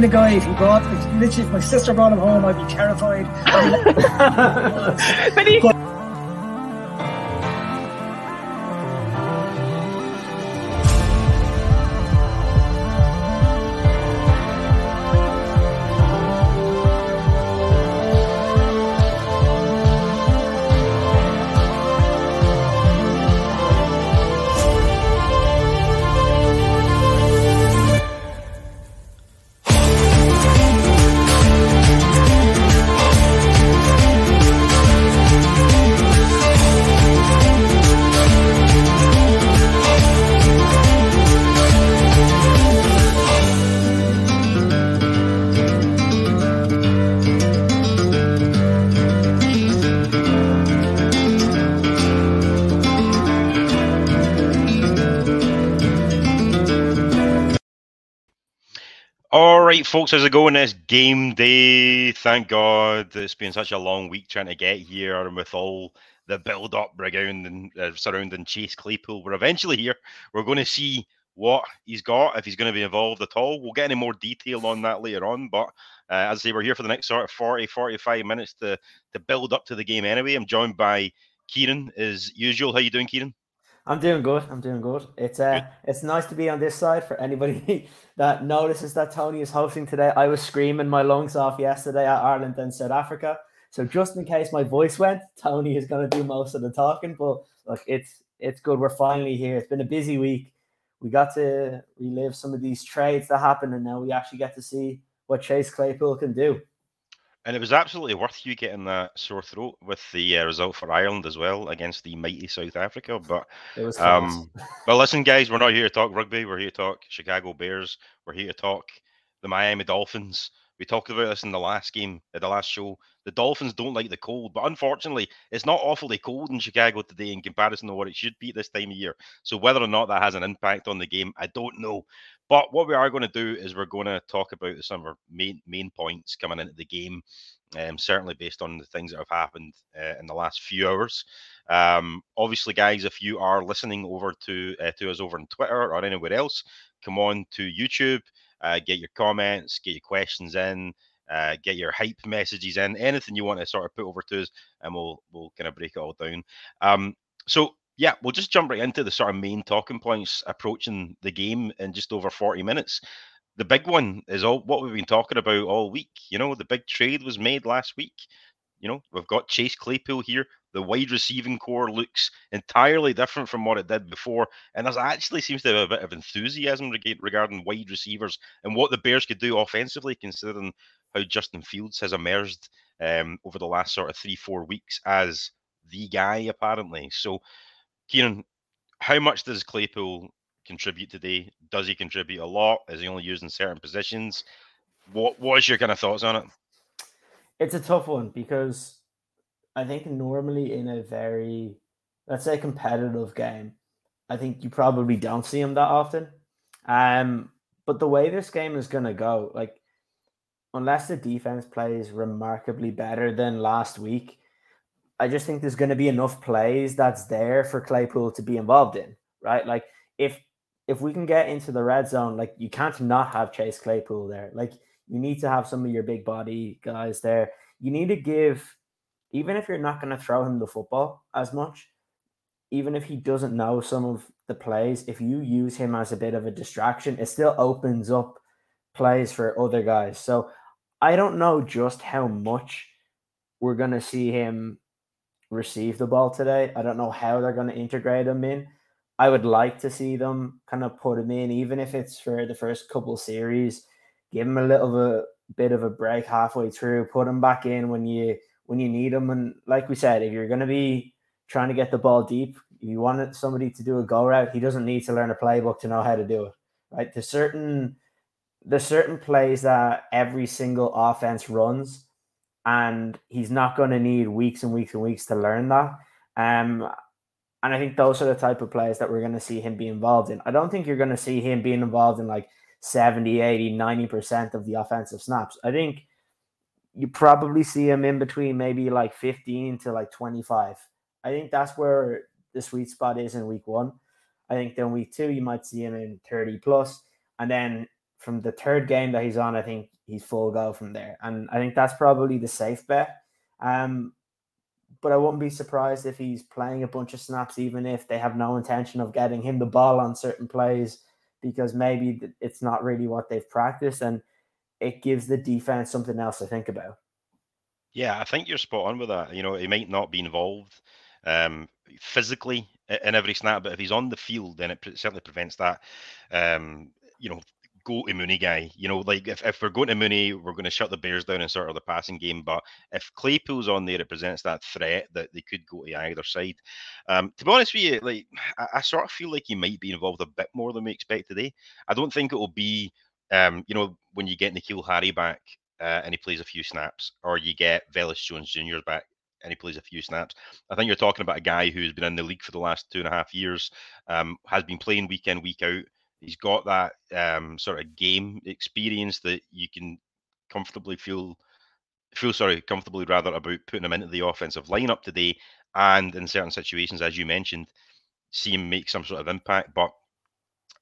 kind of guy. If he brought, if, literally, if my sister brought him home, I'd be terrified. but he, But- All right, folks, how's it going? It's game day. Thank God it's been such a long week trying to get here, and with all the build-up regarding uh, surrounding Chase Claypool, we're eventually here. We're going to see what he's got if he's going to be involved at all. We'll get any more detail on that later on, but uh, as I say, we're here for the next sort of 40, 45 minutes to to build up to the game. Anyway, I'm joined by Kieran as usual. How you doing, Kieran? I'm doing good. I'm doing good. It's uh, it's nice to be on this side for anybody that notices that Tony is hosting today. I was screaming my lungs off yesterday at Ireland and South Africa. So just in case my voice went, Tony is going to do most of the talking. But look, it's it's good. We're finally here. It's been a busy week. We got to relive some of these trades that happened, and now we actually get to see what Chase Claypool can do. And it was absolutely worth you getting that sore throat with the uh, result for Ireland as well against the mighty South Africa. But It was um, well, listen, guys, we're not here to talk rugby. We're here to talk Chicago Bears. We're here to talk the Miami Dolphins. We talked about this in the last game, at the last show. The Dolphins don't like the cold, but unfortunately, it's not awfully cold in Chicago today in comparison to what it should be at this time of year. So whether or not that has an impact on the game, I don't know. But what we are going to do is we're going to talk about some of our main main points coming into the game, um, certainly based on the things that have happened uh, in the last few hours. Um, obviously, guys, if you are listening over to uh, to us over on Twitter or anywhere else, come on to YouTube, uh, get your comments, get your questions in, uh, get your hype messages in, anything you want to sort of put over to us, and we'll we'll kind of break it all down. Um, so yeah, we'll just jump right into the sort of main talking points approaching the game in just over 40 minutes. The big one is all what we've been talking about all week. You know, the big trade was made last week. You know, we've got Chase Claypool here. The wide receiving core looks entirely different from what it did before. And there's actually seems to have a bit of enthusiasm regarding wide receivers and what the Bears could do offensively, considering how Justin Fields has emerged um, over the last sort of three, four weeks as the guy, apparently. So, Kieran, how much does Claypool contribute today? Does he contribute a lot? Is he only used in certain positions? What What's your kind of thoughts on it? It's a tough one because I think normally in a very, let's say, competitive game, I think you probably don't see him that often. Um, but the way this game is going to go, like, unless the defense plays remarkably better than last week, I just think there's going to be enough plays that's there for Claypool to be involved in, right? Like, if if we can get into the red zone, like you can't not have Chase Claypool there. Like you need to have some of your big body guys there. You need to give, even if you're not going to throw him the football as much, even if he doesn't know some of the plays, if you use him as a bit of a distraction, it still opens up plays for other guys. So I don't know just how much we're going to see him receive the ball today. I don't know how they're going to integrate him in. I would like to see them kind of put him in, even if it's for the first couple series. Give him a little bit, bit of a break halfway through. Put him back in when you when you need him. And like we said, if you're going to be trying to get the ball deep, you want somebody to do a go route, he doesn't need to learn a playbook to know how to do it. Right? There's certain there's certain plays that every single offense runs, and he's not going to need weeks and weeks and weeks to learn that. Um, and I think those are the type of plays that we're going to see him be involved in. I don't think you're going to see him being involved in like 70, 80, 90% of the offensive snaps. I think you probably see him in between maybe like 15 to like 25. I think that's where the sweet spot is in week one. I think then week two, you might see him in 30 plus. And then from the third game that he's on, I think he's full go from there. And I think that's probably the safe bet. Um, but I wouldn't be surprised if he's playing a bunch of snaps, even if they have no intention of getting him the ball on certain plays, because maybe it's not really what they've practiced, and it gives the defense something else to think about. Yeah, I think you're spot on with that. You know, he might not be involved um, physically in every snap, but if he's on the field, then it certainly prevents that. Um, you know, go to Mooney guy. You know, like if, if we're going to Mooney, we're going to shut the Bears down and sort of the passing game. But if Claypool's on there, it presents that threat that they could go to either side. Um, to be honest with you, like I, I, sort of feel like he might be involved a bit more than we expect today. I don't think it will be, um, you know, when you get N'Keal Harry back uh, and he plays a few snaps, or you get Velus Jones Jr. back and he plays a few snaps. I think you're talking about a guy who's been in the league for the last two and a half years, um, has been playing week in, week out. He's got that um, sort of game experience that you can comfortably feel feel sorry comfortably rather about putting him into the offensive lineup today, and in certain situations, as you mentioned, see him make some sort of impact. But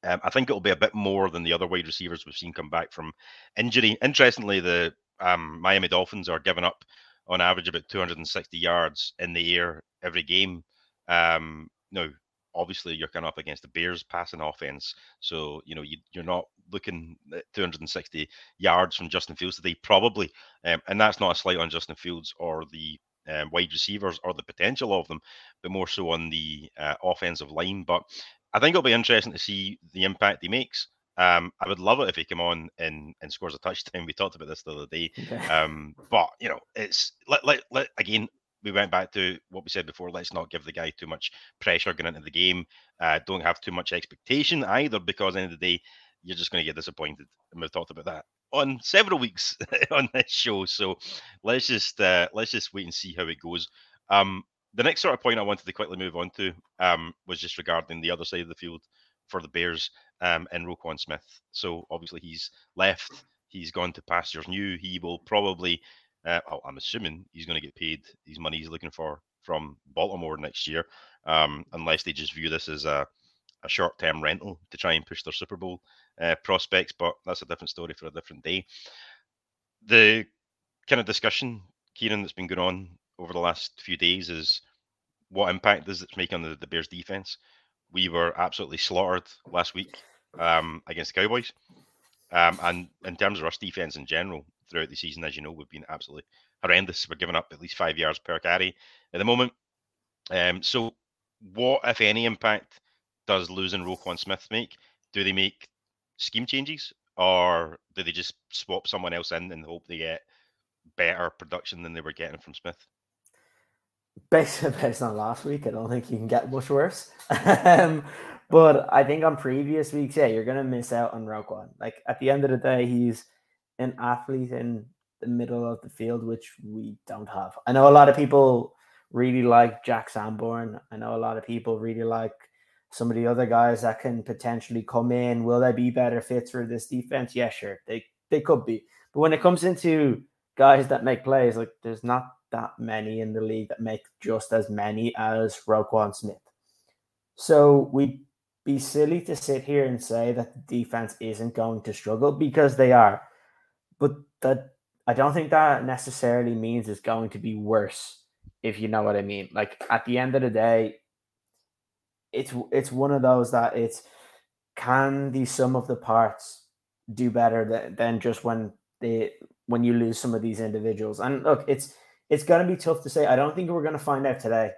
um, I think it'll be a bit more than the other wide receivers we've seen come back from injury. Interestingly, the um, Miami Dolphins are giving up on average about 260 yards in the air every game. Um, now, obviously you're kind of up against the Bears passing offense. So, you know, you, are not looking at 260 yards from Justin Fields today, probably. Um, and that's not a slight on Justin Fields or the um, wide receivers or the potential of them, but more so on the uh, offensive line. But I think it'll be interesting to see the impact he makes. Um, I would love it if he came on and, and scores a touchdown. We talked about this the other day. Okay. Um, but you know, it's let, let, let again we went back to what we said before. Let's not give the guy too much pressure going into the game. Uh, don't have too much expectation either, because end of the day, you're just going to get disappointed. And we've talked about that on several weeks on this show. So let's just uh, let's just wait and see how it goes. Um, the next sort of point I wanted to quickly move on to um, was just regarding the other side of the field for the Bears um, and Roquan Smith. So obviously he's left. He's gone to pastures new. He will probably uh, well, I'm assuming he's going to get paid his money he's looking for from Baltimore next year, um, unless they just view this as a, a short term rental to try and push their Super Bowl uh, prospects. But that's a different story for a different day. The kind of discussion, Kieran, that's been going on over the last few days is what impact does it make on the, the Bears defense? We were absolutely slaughtered last week um, against the Cowboys. Um, and in terms of rush defense in general, throughout the season, as you know, we've been absolutely horrendous. We're giving up at least five yards per carry at the moment. Um, so, what, if any, impact does losing Roquan Smith make? Do they make scheme changes, or do they just swap someone else in and hope they get better production than they were getting from Smith? Based, based on last week, I don't think you can get much worse. um, but I think on previous weeks, yeah, you're gonna miss out on Roquan. Like at the end of the day, he's an athlete in the middle of the field, which we don't have. I know a lot of people really like Jack Sanborn. I know a lot of people really like some of the other guys that can potentially come in. Will they be better fits for this defense? Yeah, sure. They they could be. But when it comes into guys that make plays, like there's not that many in the league that make just as many as Roquan Smith. So we'd be silly to sit here and say that the defense isn't going to struggle because they are but that I don't think that necessarily means it's going to be worse, if you know what I mean. Like at the end of the day, it's it's one of those that it's can the sum of the parts do better than, than just when they when you lose some of these individuals. And look, it's it's to be tough to say. I don't think we're to find out today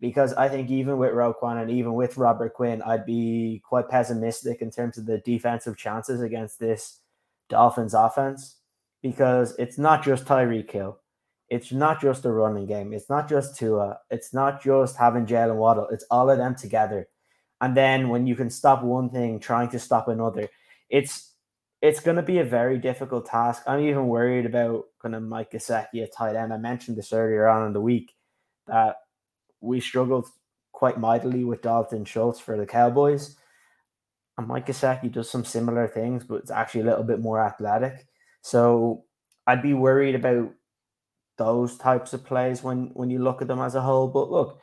because I think even with Roquan and even with Robert Quinn, I'd be quite pessimistic in terms of the defensive chances against this Dolphins offense because it's not just Tyreek Hill. It's not just a running game. It's not just Tua. It's not just having Jaylen Waddle. It's all of them together. And then when you can stop one thing, trying to stop another, it's it's going to be a very difficult task. I'm even worried about kind of Mike Gesicki at tight end. I mentioned this earlier on in the week that we struggled quite mightily with Dalton Schultz for the Cowboys. And Mike Gesicki does some similar things, but it's actually a little bit more athletic. So I'd be worried about those types of plays when when you look at them as a whole. But look,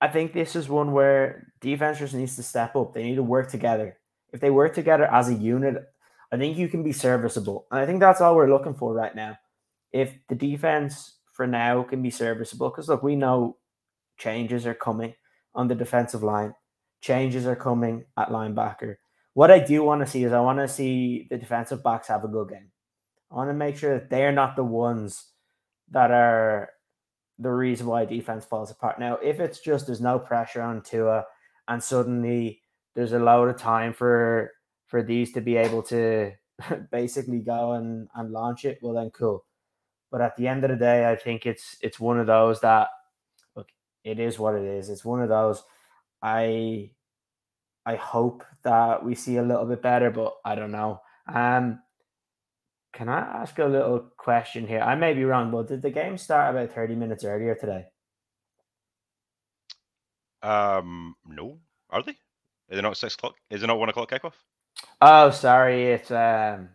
I think this is one where defense just needs to step up. They need to work together. if they work together as a unit, I think you can be serviceable. And I think that's all we're looking for right now. If the defense for now can be serviceable, because look, we know changes are coming on the defensive line, changes are coming at linebacker. What I do want to see is I want to see the defensive backs have a good game. I want to make sure that they're not the ones that are the reason why defense falls apart. Now, if it's just there's no pressure on Tua and suddenly there's a load of time for for these to be able to basically go and, and launch it, well then cool. But at the end of the day, I think it's it's one of those that look, it is what it is. It's one of those I I hope that we see a little bit better, but I don't know. Um can I ask a little question here? I may be wrong, but did the game start about 30 minutes earlier today? Um, no. Are they? Is it not six o'clock? Is it not one o'clock kickoff? Oh, sorry. It's um,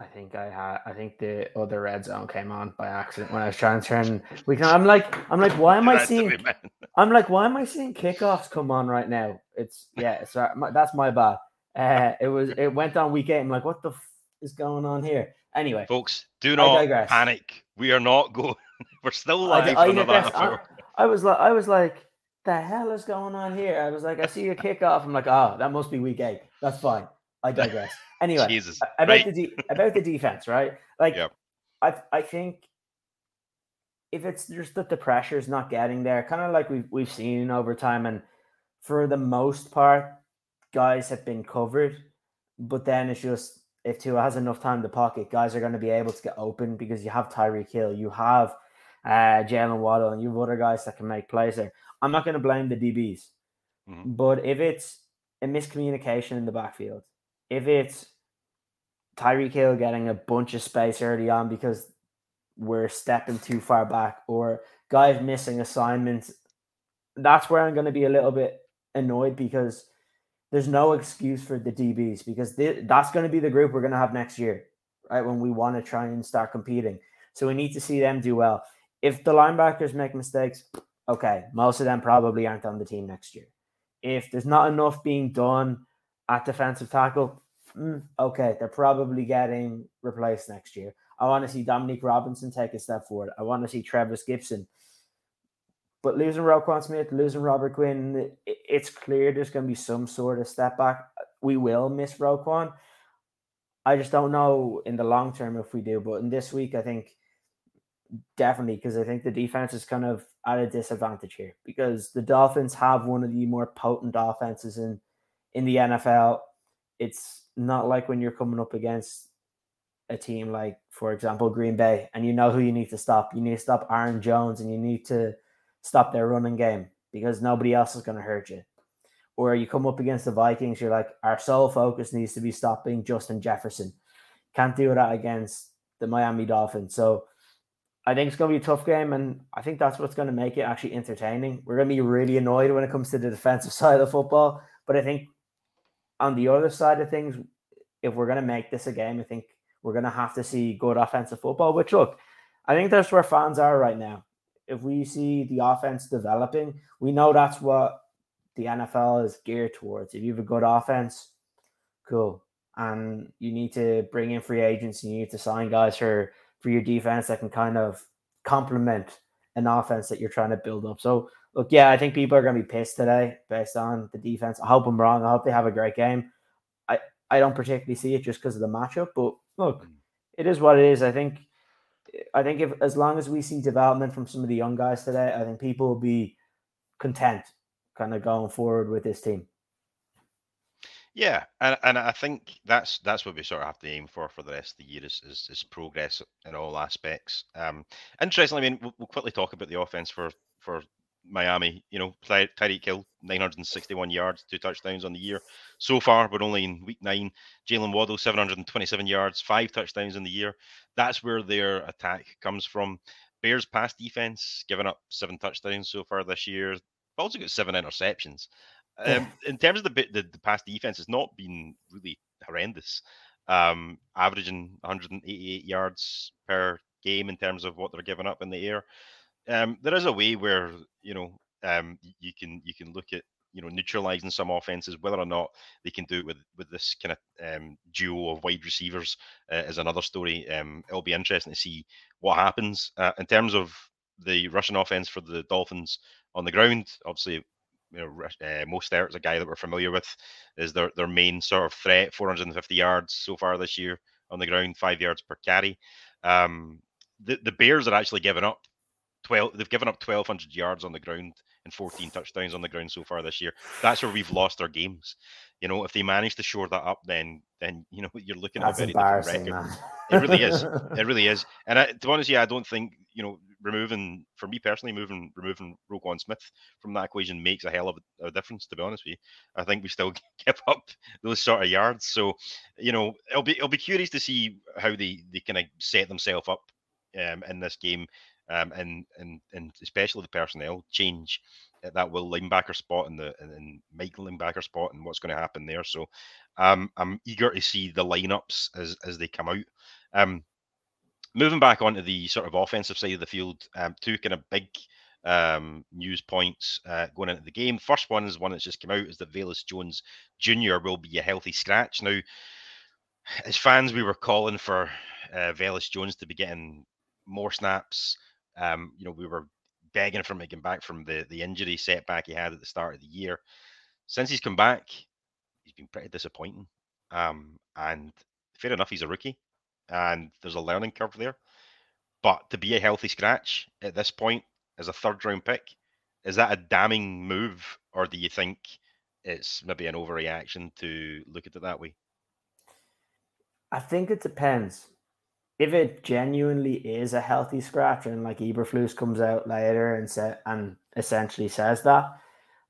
I think I had. I think the other red zone came on by accident when I was trying to turn. We can. I'm like, I'm like, why am I seeing? I'm like, why am I seeing kickoffs come on right now? It's yeah. It's uh, that's my bad. Uh, it was. It went on week eight. I'm like, what the f- is going on here? Anyway, folks, do not panic. We are not going. We're still live. I, I, I, was like, I was like, the hell is going on here? I was like, I see a kickoff. I'm like, oh, that must be week eight. That's fine. I digress. Anyway, Jesus. about right. the de- about the defense, right? Like, yep. I I think if it's just that the pressure is not getting there, kind of like we've we've seen over time, and for the most part, guys have been covered. But then it's just if Tua has enough time to pocket, guys are going to be able to get open because you have Tyreek Hill, you have uh, Jaylen Waddle, and you have other guys that can make plays there. I'm not going to blame the DBs, mm-hmm. but if it's a miscommunication in the backfield, if it's Tyreek Hill getting a bunch of space early on because we're stepping too far back, or guys missing assignments, that's where I'm going to be a little bit annoyed because there's no excuse for the DBs because that's going to be the group we're going to have next year, right? When we want to try and start competing. So we need to see them do well. If the linebackers make mistakes, okay, most of them probably aren't on the team next year. If there's not enough being done at defensive tackle, mm, okay, they're probably getting replaced next year. I want to see Dominique Robinson take a step forward. I want to see Trevis Gipson. but losing Roquan Smith, losing Robert Quinn, it's clear there's going to be some sort of step back. We will miss Roquan. I just don't know in the long term if we do. But in this week, I think definitely because I think the defense is kind of at a disadvantage here because the Dolphins have one of the more potent offenses in in the NFL. It's not like when you're coming up against a team like, for example, Green Bay, and you know who you need to stop. You need to stop Aaron Jones, and you need to stop their running game because nobody else is going to hurt you. Or you come up against the Vikings, you're like, our sole focus needs to be stopping Justin Jefferson. Can't do that against the Miami Dolphins. So I think it's going to be a tough game, and I think that's what's going to make it actually entertaining. We're going to be really annoyed when it comes to the defensive side of football, but I think on the other side of things, if we're going to make this a game, I think we're going to have to see good offensive football. Which look, I think that's where fans are right now if we see the offense developing, we know that's what the NFL is geared towards. If you have a good offense, cool. And you need to bring in free agents, and you need to sign guys for for your defense that can kind of complement an offense that you're trying to build up. So look, yeah, I think people are gonna be pissed today based on the defense. I hope I'm wrong. I hope they have a great game. I, I don't particularly see it just because of the matchup, but look, mm. it is what it is. I think I think if as long as we see development from some of the young guys today, I think people will be content kind of going forward with this team. Yeah, and, and I think that's that's what we sort of have to aim for for the rest of the year is, is, is progress in all aspects. Um, interestingly, I mean, we'll, we'll quickly talk about the offense for for Miami, you know, Tyreek Hill, 961 yards, two touchdowns on the year so far, but only in week nine. Jaylen Waddle, 727 yards, five touchdowns in the year. That's where their attack comes from. Bears pass defense, giving up seven touchdowns so far this year. Also got seven interceptions. Um, in terms of the, the the pass defense, it's not been really horrendous. Um, averaging 188 yards per game in terms of what they're giving up in the air um, there is a way where you know um, you can you can look at you know neutralizing some offenses. Whether or not they can do it with with this kind of um, duo of wide receivers uh, is another story. Um, it'll be interesting to see what happens uh, in terms of the rushing offense for the Dolphins on the ground. Obviously, you know, uh, a guy that we're familiar with, is their their main sort of threat. 450 yards so far this year on the ground, five yards per carry. Um, the the Bears are actually giving up 12. They've given up 1,200 yards on the ground and 14 touchdowns on the ground so far this year. That's where we've lost our games. You know, if they manage to shore that up, then then you know you're looking That's at a very different record. Man. It really is. It really is. And I, to be honest, yeah, I don't think you know removing for me personally, moving removing Roquan Smith from that equation makes a hell of a, a, difference. To be honest with you, I think we still give up those sort of yards. So you know, it'll be it'll be curious to see how they they kind of set themselves up um, in this game, um, and and and especially the personnel change at that will linebacker spot and the and, Mike linebacker spot and what's going to happen there. So um, I'm eager to see the lineups as as they come out. Um, moving back onto the sort of offensive side of the field, um, two kind of big um, news points uh, going into the game. First one is one that's just come out is that Velus Jones Jr. will be a healthy scratch. Now, as fans, we were calling for uh, Velus Jones to be getting more snaps. Um, you know, we were begging for him to back from the, the injury setback he had at the start of the year. Since he's come back, he's been pretty disappointing. Um, and fair enough, he's a rookie and there's a learning curve there. But to be a healthy scratch at this point as a third round pick, is that a damning move, or do you think it's maybe an overreaction to look at it that way? I think it depends. If it genuinely is a healthy scratch, and like Eberflus comes out later and say, and essentially says that,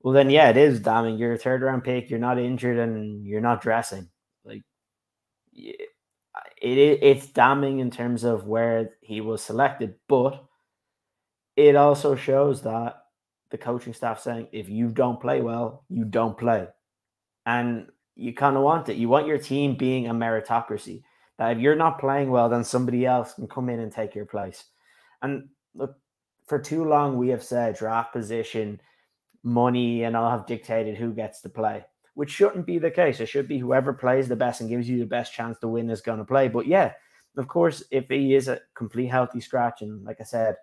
well then yeah, it is damning. You're a third round pick. You're not injured, and you're not dressing. Like it, it's damning in terms of where he was selected, but it also shows that the coaching staff saying if you don't play well, you don't play. And you kind of want it. You want your team being a meritocracy. That if you're not playing well, then somebody else can come in and take your place. And look, for too long we have said draft position, money, and all have dictated who gets to play which shouldn't be the case. It should be whoever plays the best and gives you the best chance to win is going to play. But yeah, of course, if he is a complete healthy scratch, and like I said,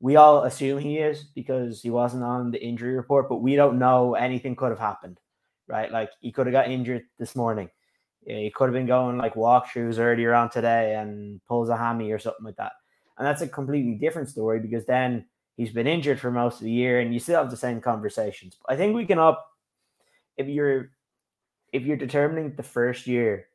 we all assume he is because he wasn't on the injury report, but we don't know anything could have happened, right? Like he could have got injured this morning. He could have been going like walkthroughs earlier on today and pulls a hammy or something like that. And that's a completely different story because then he's been injured for most of the year and you still have the same conversations. But I think we can all if you're if you're determining the first year,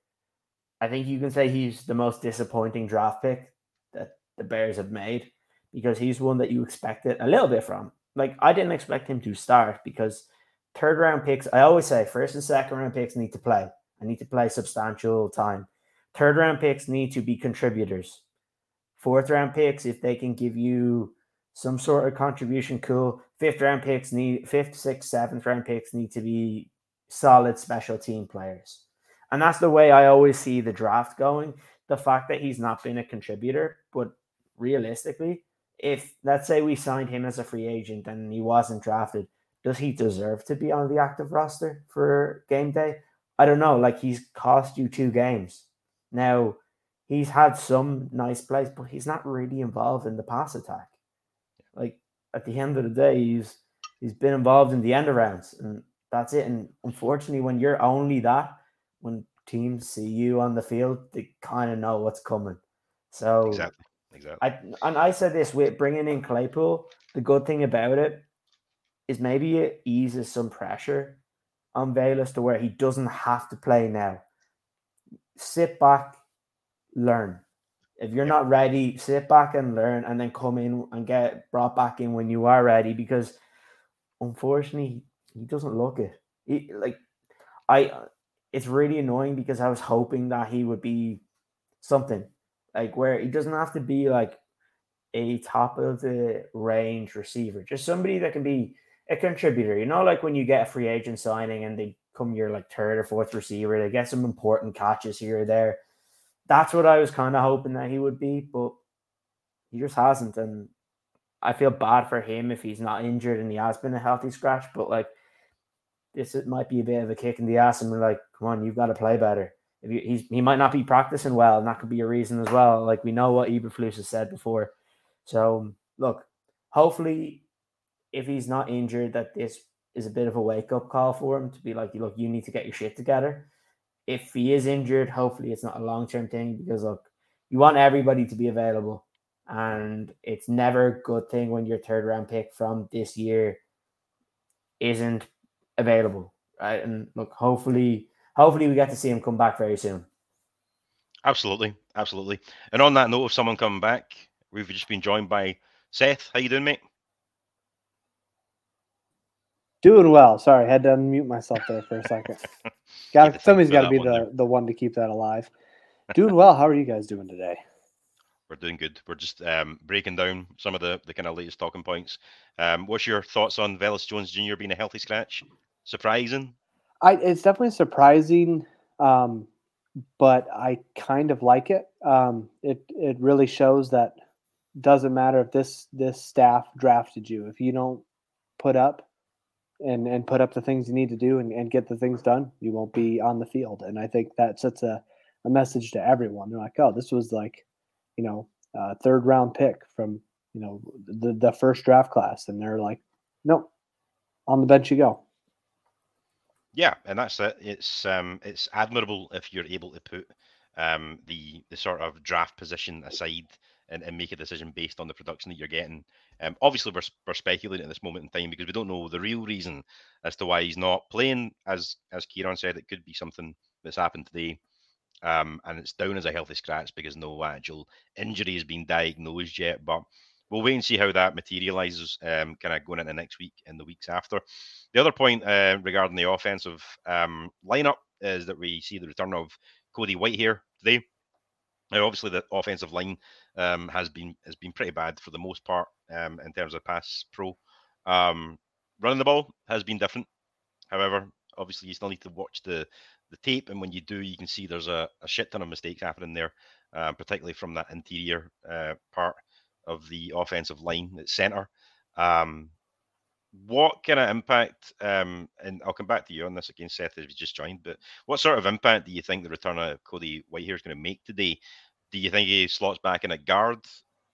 I think you can say he's the most disappointing draft pick that the Bears have made because he's one that you expected a little bit from. Like I didn't expect him to start because third round picks, I always say first and second round picks need to play. I need to play substantial time. Third round picks need to be contributors. Fourth round picks, if they can give you some sort of contribution, cool. Fifth round picks need fifth, sixth, seventh round picks need to be solid special team players. And that's the way I always see the draft going. The fact that he's not been a contributor, but realistically, if let's say we signed him as a free agent and he wasn't drafted, does he deserve to be on the active roster for game day? I don't know. Like he's cost you two games. Now he's had some nice plays, but he's not really involved in the pass attack. Like at the end of the day, he's he's been involved in the end rounds, and that's it. And unfortunately, when you're only that, when teams see you on the field, they kind of know what's coming. So exactly, exactly. I and I said this with bringing in Claypool. The good thing about it is maybe it eases some pressure on Velus to where he doesn't have to play now. Sit back, learn. If you're not ready, sit back and learn, and then come in and get brought back in when you are ready. Because unfortunately, he doesn't look it. He, like I, it's really annoying because I was hoping that he would be something like where he doesn't have to be like a top of the range receiver, just somebody that can be a contributor. You know, like when you get a free agent signing and they come your like third or fourth receiver, they get some important catches here or there that's what I was kind of hoping that he would be, but he just hasn't. And I feel bad for him if he's not injured and he has been a healthy scratch. But like, this it might be a bit of a kick in the ass, and we're like, come on, you've got to play better. If you, he's, he might not be practicing well, and that could be a reason as well. Like we know what Eberflus has said before. So look, hopefully, if he's not injured, that this is a bit of a wake up call for him to be like, look, you need to get your shit together. If he is injured, hopefully it's not a long term thing because look, you want everybody to be available, and it's never a good thing when your third round pick from this year isn't available, right? And look, hopefully, hopefully we get to see him come back very soon. Absolutely, absolutely. And on that note of someone coming back, we've just been joined by Seth. How you doing, mate? Doing well. Sorry, had to unmute myself there for a second. got somebody's got to be the there. the one to keep that alive. Doing well. How are you guys doing today? We're doing good. We're just um, breaking down some of the, the kind of latest talking points. Um, what's your thoughts on Velus Jones Jr. being a healthy scratch? Surprising? I it's definitely surprising, um, but I kind of like it. Um, it it really shows that doesn't matter if this this staff drafted you if you don't put up and and put up the things you need to do and, and get the things done you won't be on the field. And i think that sets a, a message to everyone. They're like oh this was like you know uh, third round pick from you know the, the first draft class. And they're like nope. On the bench you go. Yeah and that's it. It's um it's admirable if you're able to put um the the sort of draft position aside and, and make a decision based on the production that you're getting. Um, obviously, we're, we're speculating at this moment in time because we don't know the real reason as to why he's not playing. As as Kieran said, it could be something that's happened today, um, and it's down as a healthy scratch because no actual injury has been diagnosed yet. But we'll wait and see how that materializes, um, kind of going into next week and the weeks after. The other point uh, regarding the offensive um, lineup is that we see the return of Cody Whitehair today. Now, obviously, the offensive line um, has been has been pretty bad for the most part um, in terms of pass pro. Um, running the ball has been different. However, obviously, you still need to watch the the tape, and when you do, you can see there's a, a shit ton of mistakes happening there, uh, particularly from that interior uh, part of the offensive line at center. Um, what kind of impact, um, and I'll come back to you on this again, Seth, as you just joined, but what sort of impact do you think the return of Cody Whitehair is going to make today? Do you think he slots back in at guard?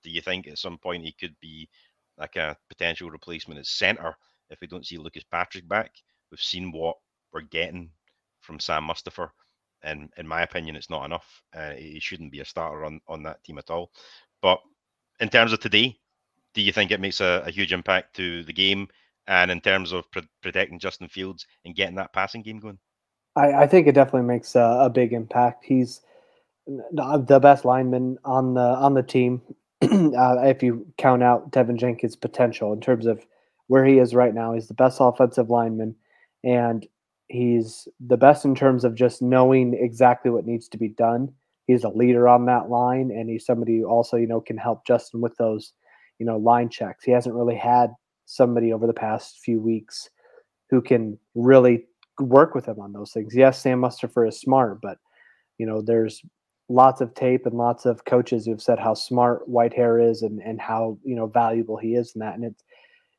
Do you think at some point he could be like a potential replacement at centre if we don't see Lucas Patrick back? We've seen what we're getting from Sam Mustipher, and in my opinion, it's not enough. Uh, he shouldn't be a starter on, on that team at all. But in terms of today, do you think it makes a, a huge impact to the game? And in terms of pro- protecting Justin Fields and getting that passing game going? I, I think it definitely makes a, a, big impact. He's the best lineman on the on the team. uh, if you count out Teven Jenkins' potential in terms of where he is right now, he's the best offensive lineman, and he's the best in terms of just knowing exactly what needs to be done. He's a leader on that line, and he's somebody who also you know can help Justin with those you know line checks. He hasn't really had somebody over the past few weeks who can really work with him on those things. Yes, Sam Mustipher is smart, but you know, there's lots of tape and lots of coaches who've said how smart Whitehair is and, and how, you know, valuable he is in that. And it's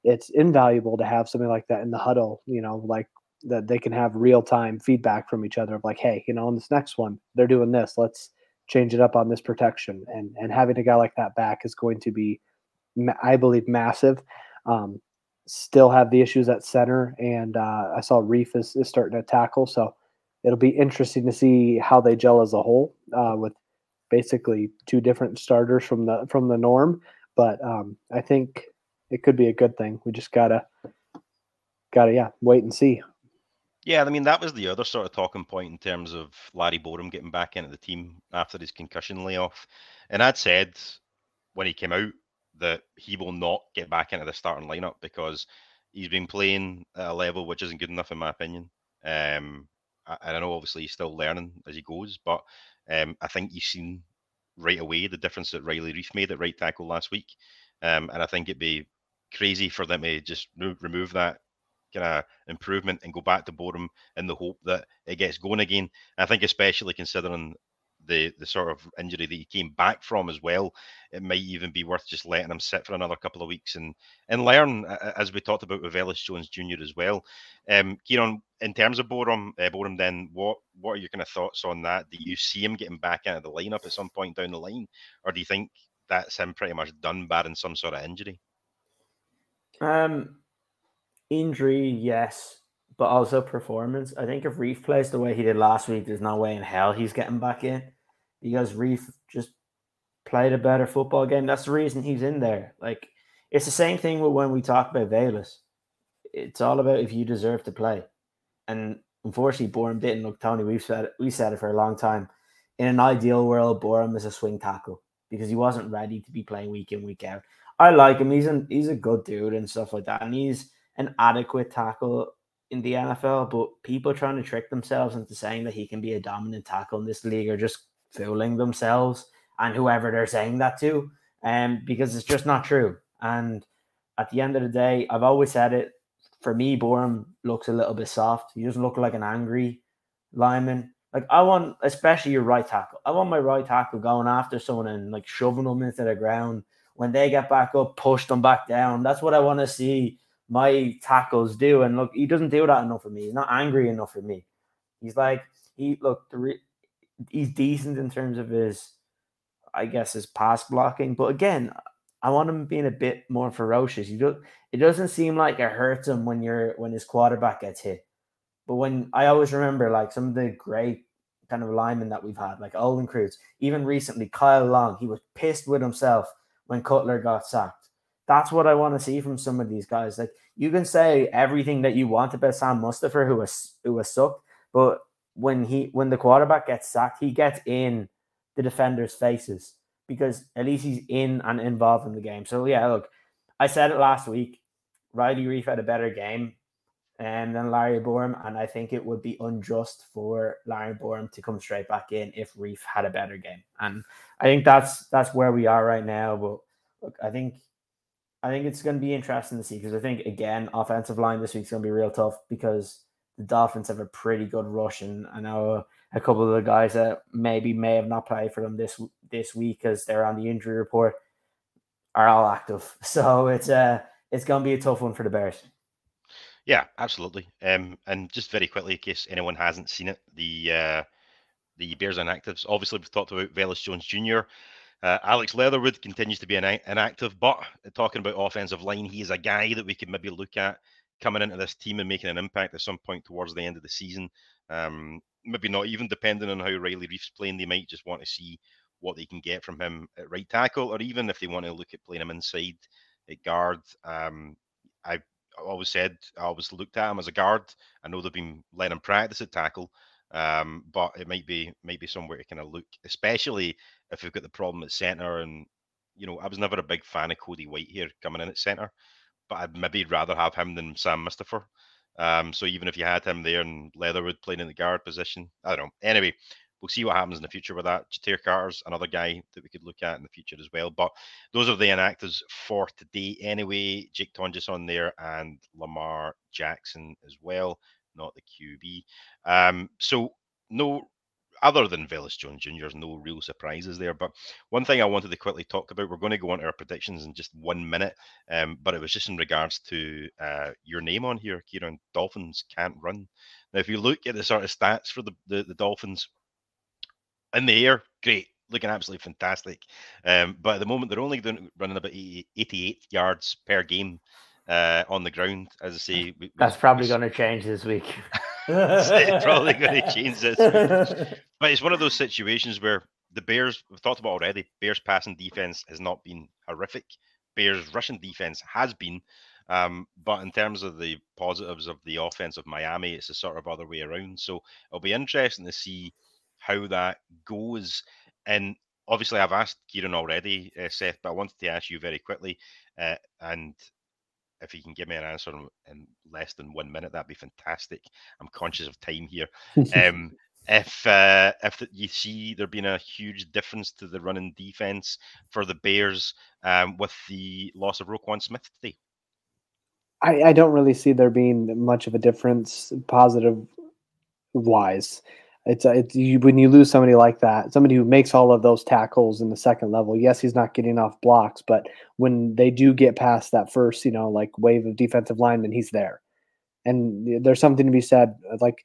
it's invaluable to have something like that in the huddle, you know, like that they can have real time feedback from each other of like, hey, you know, on this next one, they're doing this. Let's change it up on this protection. And and having a guy like that back is going to be I believe massive. Um, still have the issues at center, and uh, I saw Reiff is, is, starting to tackle. So it'll be interesting to see how they gel as a whole uh, with basically two different starters from the from the norm. But um, I think it could be a good thing. We just gotta gotta yeah wait and see. Yeah, I mean that was the other sort of talking point in terms of Larry Borom getting back into the team after his concussion layoff, and I'd said when he came out that he will not get back into the starting lineup because he's been playing at a level which isn't good enough, in my opinion. Um, and I know obviously he's still learning as he goes, but um, I think you've seen right away the difference that Riley Reiff made at right tackle last week. Um, and I think it'd be crazy for them to just remove that kind of improvement and go back to Borom in the hope that it gets going again. I think especially considering the the sort of injury that he came back from as well, it might even be worth just letting him sit for another couple of weeks and and learn, as we talked about with Velus Jones Jr. as well. Um, Kieran, in terms of Borom, uh, Borom, then what what are your kind of thoughts on that? Do you see him getting back into the lineup at some point down the line, or do you think that's him pretty much done, barring some sort of injury? Um, injury, yes, but also performance. I think if Reiff plays the way he did last week, there's no way in hell he's getting back in because Reiff just played a better football game. That's the reason he's in there. Like it's the same thing with when we talk about Velus. It's all about if you deserve to play. And unfortunately, Borom didn't. Look, Tony, we've said it, we said it for a long time. In an ideal world, Borom is a swing tackle because he wasn't ready to be playing week in, week out. I like him. He's an he's a good dude and stuff like that. And he's an adequate tackle in the NFL, but people trying to trick themselves into saying that he can be a dominant tackle in this league are just fooling themselves and whoever they're saying that to, um, because it's just not true. And at the end of the day, I've always said it. For me, Borom looks a little bit soft. He doesn't look like an angry lineman. Like I want, especially your right tackle. I want my right tackle going after someone and like shoving them into the ground. When they get back up, push them back down. That's what I want to see my tackles do. And look, he doesn't do that enough for me. He's not angry enough for me. He's like he look the re- he's decent in terms of his, I guess, his pass blocking. But again, I want him being a bit more ferocious. You don't. it doesn't seem like it hurts him when you're when his quarterback gets hit. But when I always remember like some of the great kind of linemen that we've had, like Olin Kreutz, even recently Kyle Long, he was pissed with himself when Cutler got sacked. That's what I want to see from some of these guys. Like you can say everything that you want about Sam Mustipher, who was who was sucked, but when he when the quarterback gets sacked, he gets in the defenders' faces because at least he's in and involved in the game. So yeah, look, I said it last week. Riley Reiff had a better game um, than Larry Borom, and I think it would be unjust for Larry Borom to come straight back in if Reiff had a better game. And I think that's that's where we are right now. But look, I think I think it's going to be interesting to see because I think again, offensive line this week's going to be real tough because the Dolphins have a pretty good rush, and I know a couple of the guys that maybe may have not played for them this this week because they're on the injury report are all active. So it's uh it's to be a tough one for the Bears. Yeah, absolutely. Um, and just very quickly, in case anyone hasn't seen it, the uh, the Bears inactives. Obviously, we've talked about Velus Jones Jr. Uh, Alex Leatherwood continues to be an inactive, but talking about offensive line, he is a guy that we could maybe look at coming into this team and making an impact at some point towards the end of the season. Um, maybe not even depending on how Riley Reiff's playing, they might just want to see what they can get from him at right tackle, or even if they want to look at playing him inside at guard. Um, I always said I always looked at him as a guard. I know they've been letting him practice at tackle, um, but it might be might be somewhere to kind of look, especially if we've got the problem at centre. And you know, I was never a big fan of Cody Whitehair coming in at centre but I'd maybe rather have him than Sam Mustipher. Um, so even if you had him there and Leatherwood playing in the guard position, I don't know. Anyway, we'll see what happens in the future with that. Ja'Tyre Carter's another guy that we could look at in the future as well. But those are the inactives for today anyway. Jake Tonges on there and Lamar Jackson as well, not the QB. Um, so no other than Velus Jones Jr., no real surprises there. But one thing I wanted to quickly talk about, we're going to go on to our predictions in just one minute, um, but it was just in regards to uh, your name on here, Kieran. Dolphins can't run. Now, if you look at the sort of stats for the, the, the Dolphins in the air, great, looking absolutely fantastic. Um, but at the moment, they're only doing, running about 88 yards per game uh, on the ground. As I say, we, that's probably going to change this week. it's probably going to change this. But it's one of those situations where the Bears, we've talked about already, Bears passing defense has not been horrific. Bears rushing defense has been. Um, but in terms of the positives of the offense of Miami, it's a sort of other way around. So it'll be interesting to see how that goes. And obviously, I've asked Kieran already, uh, Seth, but I wanted to ask you very quickly. Uh, and if you can give me an answer in, less than one minute, that'd be fantastic. I'm conscious of time here. um, if uh, if you see there being a huge difference to the running defense for the Bears um, with the loss of Roquan Smith today? I, I don't really see there being much of a difference, positive wise. It's, uh, it's you, when you lose somebody like that, somebody who makes all of those tackles in the second level. Yes, he's not getting off blocks, but when they do get past that first, you know, like wave of defensive linemen, he's there. And there's something to be said. Uh, like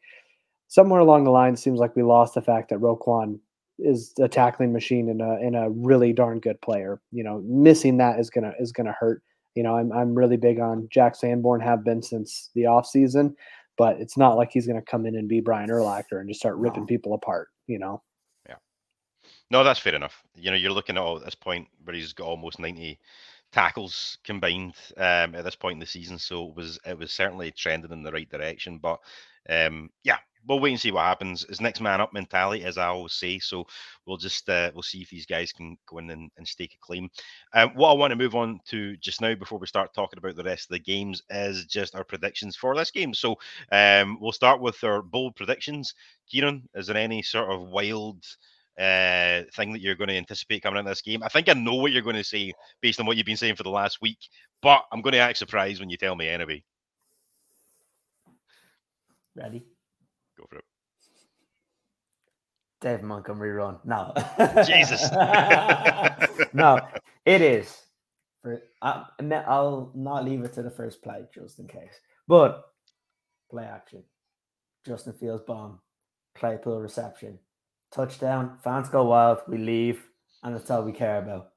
somewhere along the line, it seems like we lost the fact that Roquan is a tackling machine and a and a really darn good player. You know, missing that is gonna is gonna hurt. You know, I'm I'm really big on Jack Sanborn, have been since the off season but it's not like he's going to come in and be Brian Urlacher and just start ripping no. people apart, you know? Yeah. No, that's fair enough. You know, you're looking at all at this point where he's got almost 90 tackles combined um, at this point in the season. So it was it was certainly trending in the right direction. But um, yeah, we'll wait and see what happens. It's next man up mentality, as I always say. So we'll just uh, we'll see if these guys can go in and, and stake a claim. Um, what I want to move on to just now before we start talking about the rest of the games is just our predictions for this game. So um, we'll start with our bold predictions. Kieran, is there any sort of wild uh, thing that you're going to anticipate coming in this game? I think I know what you're going to say based on what you've been saying for the last week, but I'm going to act surprised when you tell me anyway. Ready? Go for it. Dave Montgomery run. No. Jesus. no, it is. I, I'll not leave it to the first play just in case. But play action. Justin Fields bomb. Claypool reception. Touchdown. Fans go wild. We leave. And that's all we care about.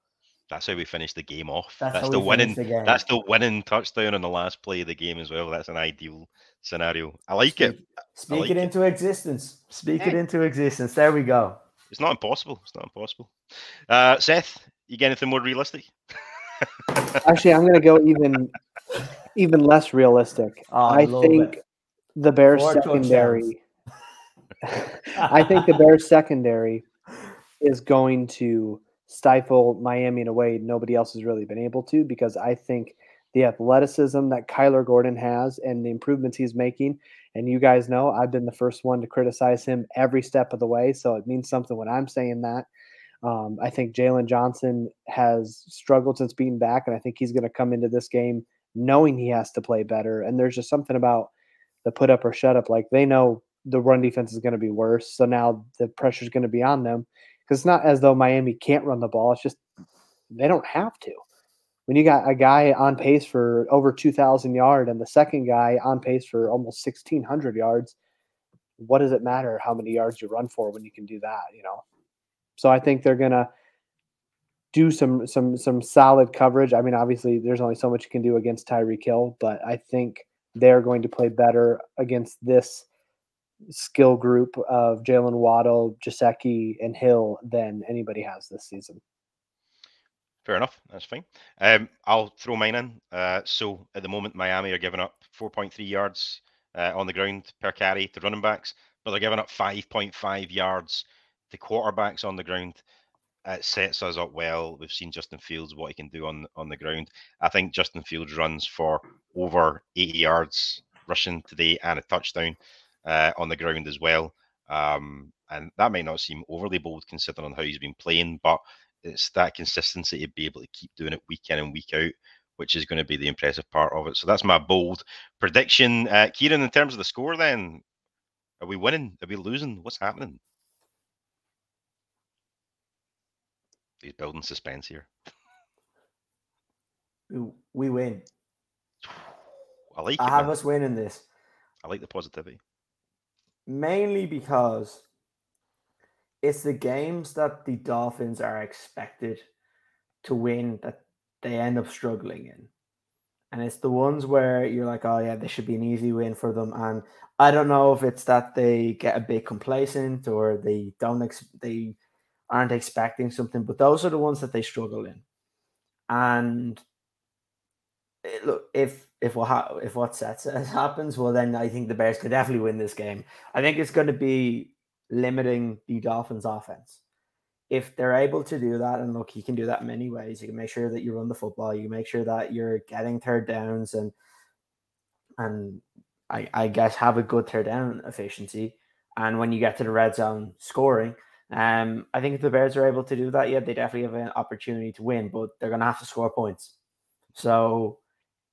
That's how we finish the game off. That's, that's the winning. The that's the winning touchdown on the last play of the game as well. That's an ideal scenario. I like speak, it. Speak like it into it. existence. Speak yeah. it into existence. There we go. It's not impossible. It's not impossible. Uh, Seth, you get anything more realistic? Actually, I'm going to go even even less realistic. Oh, I think it. the Bears Four secondary. I think the Bears secondary is going to stifle Miami in a way nobody else has really been able to because I think the athleticism that Kyler Gordon has and the improvements he's making. And you guys know I've been the first one to criticize him every step of the way. So it means something when I'm saying that. Um, I think Jaylon Johnson has struggled since being back, and I think he's going to come into this game knowing he has to play better. And there's just something about the put up or shut up. Like they know the run defense is going to be worse. So now the pressure is going to be on them because it's not as though Miami can't run the ball. It's just they don't have to when you got a guy on pace for over 2,000 yards and the second guy on pace for almost 1,600 yards, what does it matter how many yards you run for when you can do that? You know, so I think they're gonna do some some some solid coverage. I mean, obviously, there's only so much you can do against Tyreek Hill, but I think they're going to play better against this skill group of Jaylen Waddle, Gesicki, and Hill than anybody has this season. Fair enough. That's fine. Um, I'll throw mine in. Uh, so at the moment, Miami are giving up 4.3 yards uh, on the ground per carry to running backs, but they're giving up 5.5 yards to quarterbacks on the ground. It sets us up well. We've seen Justin Fields what he can do on on the ground. I think Justin Fields runs for over 80 yards rushing today and a touchdown uh, on the ground as well. Um, and that might not seem overly bold considering how he's been playing, but it's that consistency to be able to keep doing it week in and week out, which is going to be the impressive part of it. So that's my bold prediction. Uh, Kieran, in terms of the score, then, are we winning? Are we losing? What's happening? He's building suspense here. We win. I like. I have man. us winning this. I like the positivity. Mainly because it's the games that the Dolphins are expected to win that they end up struggling in. And it's the ones where you're like, oh, yeah, this should be an easy win for them. And I don't know if it's that they get a bit complacent or they don't, ex- they aren't expecting something, but those are the ones that they struggle in. And it, eh, look, if if what ha- if what sets happens, well, then I think the Bears could definitely win this game. I think it's going to be limiting the Dolphins' offense. If they're able to do that, and look, you can do that in many ways. You can make sure that you run the football. You can make sure that you're getting third downs and and I, I guess have a good third down efficiency. And when you get to the red zone scoring, um, I think if the Bears are able to do that, yeah, they definitely have an opportunity to win, but they're going to have to score points. So,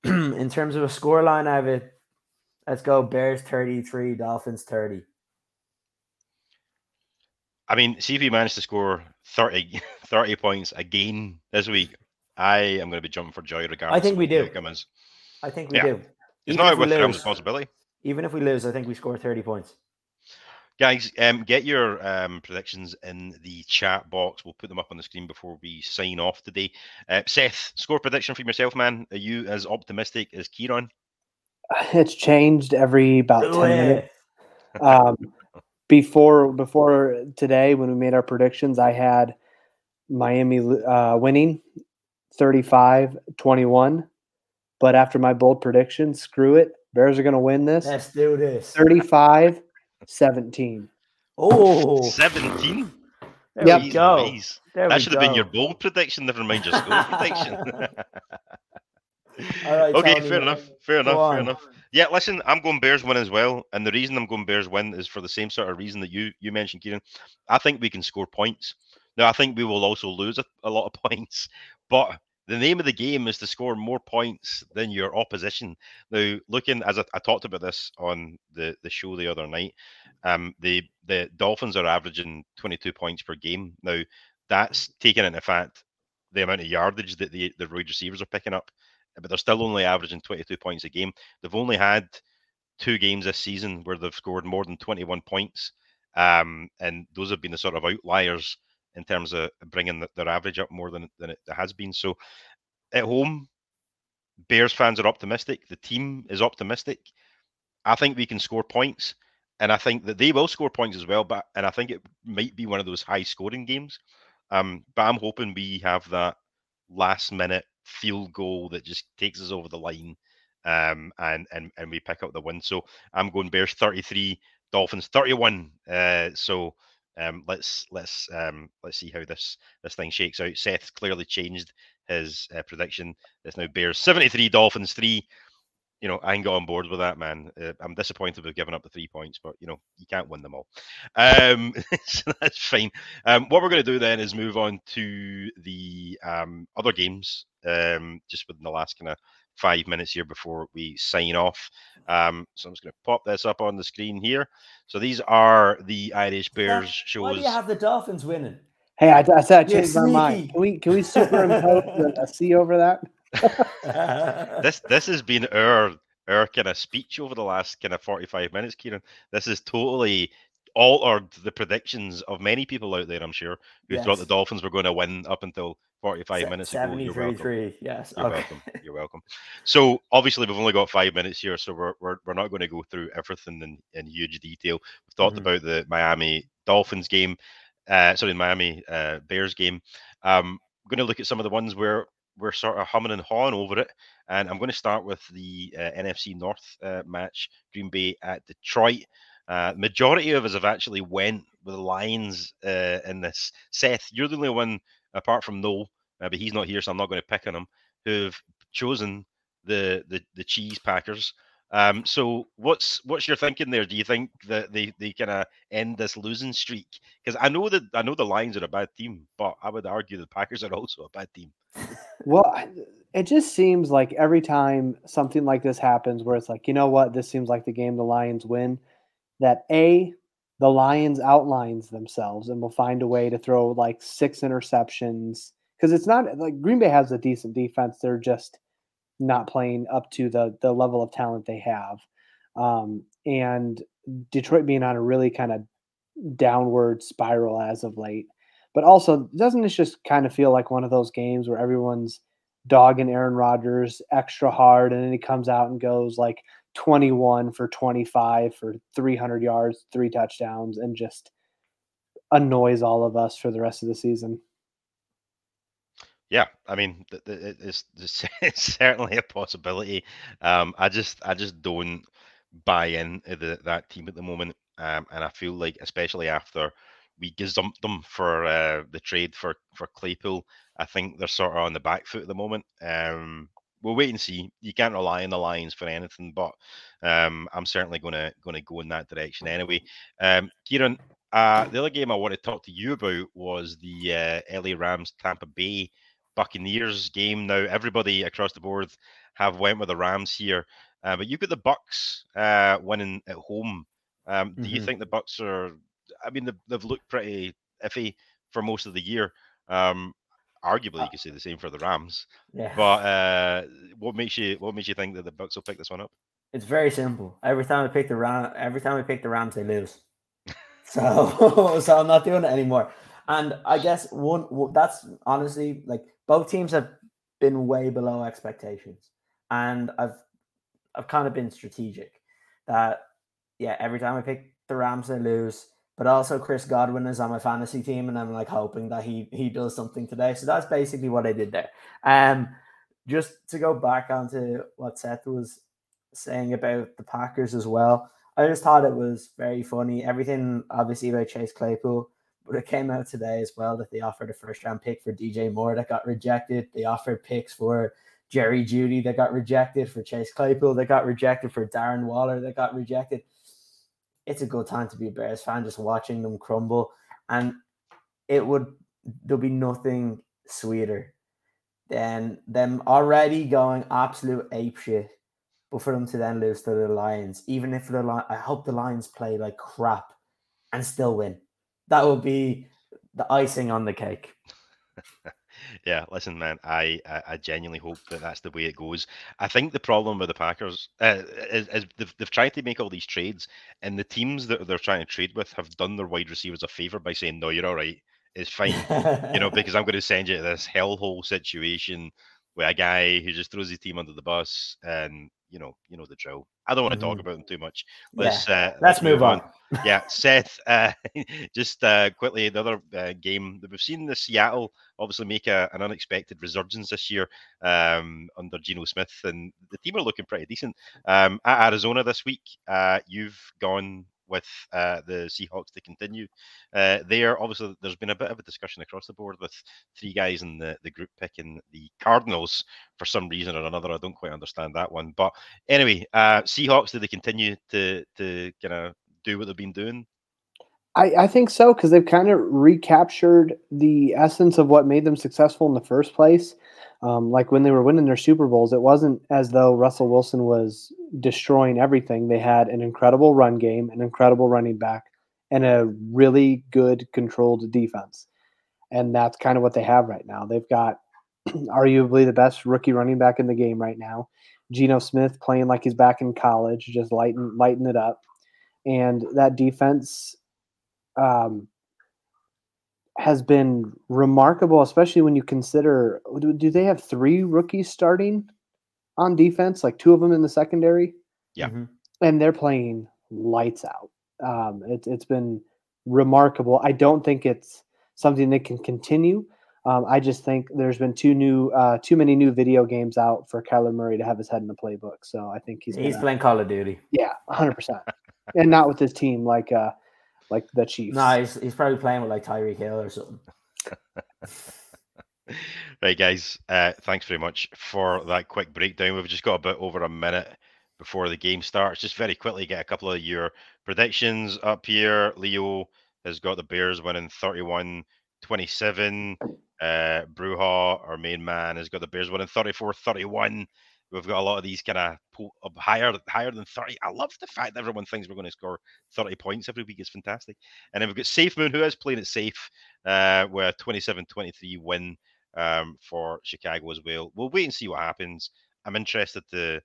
in terms of a score line, I have it. Let's go Bears 33, Dolphins 30. I mean, see if he managed to score 30, 30 points again this week. I am going to be jumping for joy regardless. I think we do. I think we Yeah. do. It's Even not if we with of lose- possibility. Even if we lose, I think we score 30 points. Guys, um, get your um, predictions in the chat box. We'll put them up on the screen before we sign off today. Uh, Seth, score prediction from yourself, man. Are you as optimistic as Kieran? It's changed every about Do ten minutes. um, before before today when we made our predictions i had miami uh, winning 35-21 but after my bold prediction screw it bears are going to win this Let's do this. 35-17 Oh, 17? there Yep. we go. Louise. There That we should have been your go. bold prediction, never mind your score prediction. All right, okay, Tony, fair enough. Fair enough. go Fair enough. Yeah, listen, I'm going Bears win as well, and the reason I'm going Bears win is for the same sort of reason that you you mentioned, Kieran. I think we can score points. Now, I think we will also lose a, a lot of points, but the name of the game is to score more points than your opposition. Now, looking as I, I talked about this on the the show the other night, um, the the Dolphins are averaging 22 points per game. Now, that's taken into fact the amount of yardage that the the wide receivers are picking up but they're still only averaging 22 points a game. They've only had two games this season where they've scored more than 21 points, um, and those have been the sort of outliers in terms of bringing the, their average up more than than it has been. So, at home, Bears fans are optimistic. The team is optimistic. I think we can score points, and I think that they will score points as well. But and I think it might be one of those high scoring games. Um, but I'm hoping we have that last minute field goal that just takes us over the line um, and, and and we pick up the win. So I'm going Bears 33, Dolphins 31. Uh, so um, let's let's um, let's see how this this thing shakes out. Seth clearly changed his uh, prediction. It's now Bears 73, Dolphins 3. You know, I can get on board with that, man. Uh, I'm disappointed we've given up the three points, but you know, you can't win them all. Um, so that's fine. Um, what we're going to do then is move on to the um, other games, um, just within the last kind of five minutes here before we sign off. Um, so I'm just going to pop this up on the screen here. So these are the Irish Bears Why shows. do you have the Dolphins winning? hey i, I said i changed my mind can we can we superimpose a, a c over that this this has been our our kind of speech over the last kind of 45 minutes, Kieran. This has totally altered the predictions of many people out there, I'm sure, who thought the Dolphins were going to win up until 45 Se- minutes ago. You're welcome. yes. You're okay. welcome. You're welcome. So obviously we've only got five minutes here, so we're we're, we're not going to go through everything in, in huge detail. We've talked Mhm. about the Miami Dolphins game, uh, sorry, Miami uh, Bears game. Um, I'm going to look at some of the ones where we're sort of humming and hawing over it, and I'm going to start with the uh, NFC North uh, match, Green Bay at Detroit. Uh, majority of us have actually went with the Lions uh, in this. Seth, you're the only one apart from Noel, uh, but he's not here, so I'm not going to pick on him. Who've chosen the the the cheese packers. Um, so what's what's your thinking there? Do you think that they they kind of end this losing streak? Because I know that I know the Lions are a bad team, but I would argue the Packers are also a bad team. Well, it just seems like every time something like this happens, where it's like, you know what, this seems like the game the Lions win, that A, the Lions outlines themselves and will find a way to throw like six interceptions. Because it's not like Green Bay has a decent defense. They're just not playing up to the the level of talent they have. Um, and Detroit being on a really kind of downward spiral as of late. But also, doesn't this just kind of feel like one of those games where everyone's dogging Aaron Rodgers extra hard, and then he comes out and goes like 21 for 25 for 300 yards, three touchdowns, and just annoys all of us for the rest of the season. Yeah, I mean, it's, it's certainly a possibility. Um, I just I just don't buy into the, that team at the moment, um, and I feel like especially after we gazumped them for uh, the trade for for Claypool, I think they're sort of on the back foot at the moment. Um, we'll wait and see. You can't rely on the Lions for anything, but um, I'm certainly going to going to go in that direction anyway. Um, Kieran, uh, the other game I want to talk to you about was the uh, LA Rams Tampa Bay Buccaneers game. Now everybody across the board have went with the Rams here, uh, but you've got the Bucs uh, winning at home. Um, Do you Mhm. think the Bucs are? I mean, they've, they've looked pretty iffy for most of the year. Um, arguably, you could say the same for the Rams. Yeah. But uh, what makes you what makes you think that the Bucs will pick this one up? It's very simple. Every time I pick the Ram, every time I pick the Rams, they lose. So, so I'm not doing it anymore. And I guess one that's honestly like both teams have been way below expectations, and I've I've kind of been strategic that yeah every time I pick the Rams they lose, but also Chris Godwin is on my fantasy team, and I'm like hoping that he he does something today. So that's basically what I did there. Um, just to go back onto what Seth was saying about the Packers as well. I just thought it was very funny. Everything obviously about Chase Claypool, but it came out today as well that they offered a first round pick for DJ Moore that got rejected. They offered picks for Jerry Jeudy that got rejected, for Chase Claypool that got rejected, for Darren Waller that got rejected. It's a good time to be a Bears fan, just watching them crumble. And it would there'll be nothing sweeter than them already going absolute ape shit but for them to then lose to the Lions, even if the I hope the Lions play like crap and still win. That would be the icing on the cake. yeah, listen, man, I, I, I genuinely hope that that's the way it goes. I think the problem with the Packers uh, is, is they've, they've tried to make all these trades, and the teams that they're trying to trade with have done their wide receivers a favor by saying, "No, you're all right. It's fine," you know, because I'm going to send you to this hellhole situation with a guy who just throws his team under the bus and you know, you know the drill. I don't want to mm. talk mm-hmm. about them too much. Let's yeah. uh, let's, let's, move, on. on. yeah, Seth. Uh, just uh, quickly, another uh, game that we've seen the Seattle obviously make a, an unexpected resurgence this year um, under Geno Smith, and the team are looking pretty decent. Um, at Arizona this week, uh, you've gone with uh, the Seahawks to continue. Uh, there, obviously, there's been a bit of a discussion across the board with three guys in the, the group picking the Cardinals for some reason or another. I don't quite understand that one. But anyway, uh, Seahawks, do they continue to, to kind of do what they've been doing? I, I think so because they've kind of recaptured the essence of what made them successful in the first place. Um, like when they were winning their Super Bowls, it wasn't as though Russell Wilson was destroying everything. They had an incredible run game, an incredible running back, and a really good controlled defense. And that's kind of what they have right now. They've got arguably the best rookie running back in the game right now. Geno Smith playing like he's back in college, just lighten lighten it up. And that defense um, has been remarkable, especially when you consider do, do, they have three rookies starting on defense, like two of them in the secondary? Yeah. Mm-hmm. And they're playing lights out. Um, it, it's been remarkable. I don't think it's something that can continue. Um, I just think there's been too new, uh, too many new video games out for Kyler Murray to have his head in the playbook. So I think he's he's gonna, playing Call of Duty. Yeah, 100, percent and not with his team like uh, like the Chiefs. No, he's, he's probably playing with like Tyreek Hill or something. right, guys. Uh, thanks very much for that quick breakdown. We've just got a bit over a minute before the game starts. Just very quickly get a couple of your predictions up here. Leo has got the Bears winning 31 27. Uh, Bruja, our main man, has got the Bears winning 34 31. We've got a lot of these kind of higher higher than 30. I love the fact that everyone thinks we're going to score 30 points every week. It's fantastic. And then we've got Safe Moon, who is playing it safe uh, with a 27 23 win um, for Chicago as well. We'll wait and see what happens. I'm interested to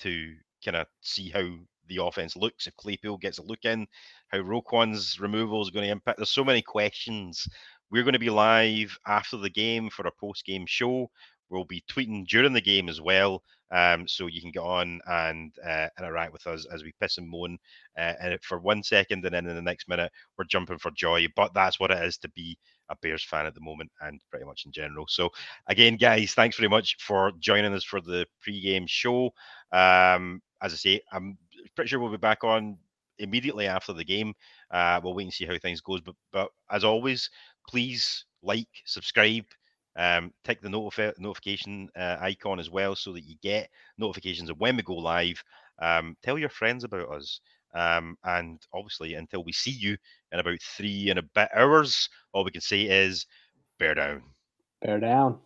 to kind of see how the offense looks if Claypool gets a look in, how Roquan's removal is going to impact. There's so many questions. We're going to be live after the game for a post game show. We'll be tweeting during the game as well. Um, so you can get on and uh, interact with us as we piss and moan uh, and for one second, and then in the next minute we're jumping for joy. But that's what it is to be a Bears fan at the moment, and pretty much in general. So again, guys, thanks very much for joining us for the pre-game show. Um, as I say, I'm pretty sure we'll be back on immediately after the game. Uh, we'll wait and see how things goes. But but as always, please like, subscribe, um, tick the notif- notification uh, icon as well so that you get notifications of when we go live. Um, tell your friends about us. Um, and obviously, until we see you in about three and a bit hours, all we can say is bear down. Bear down.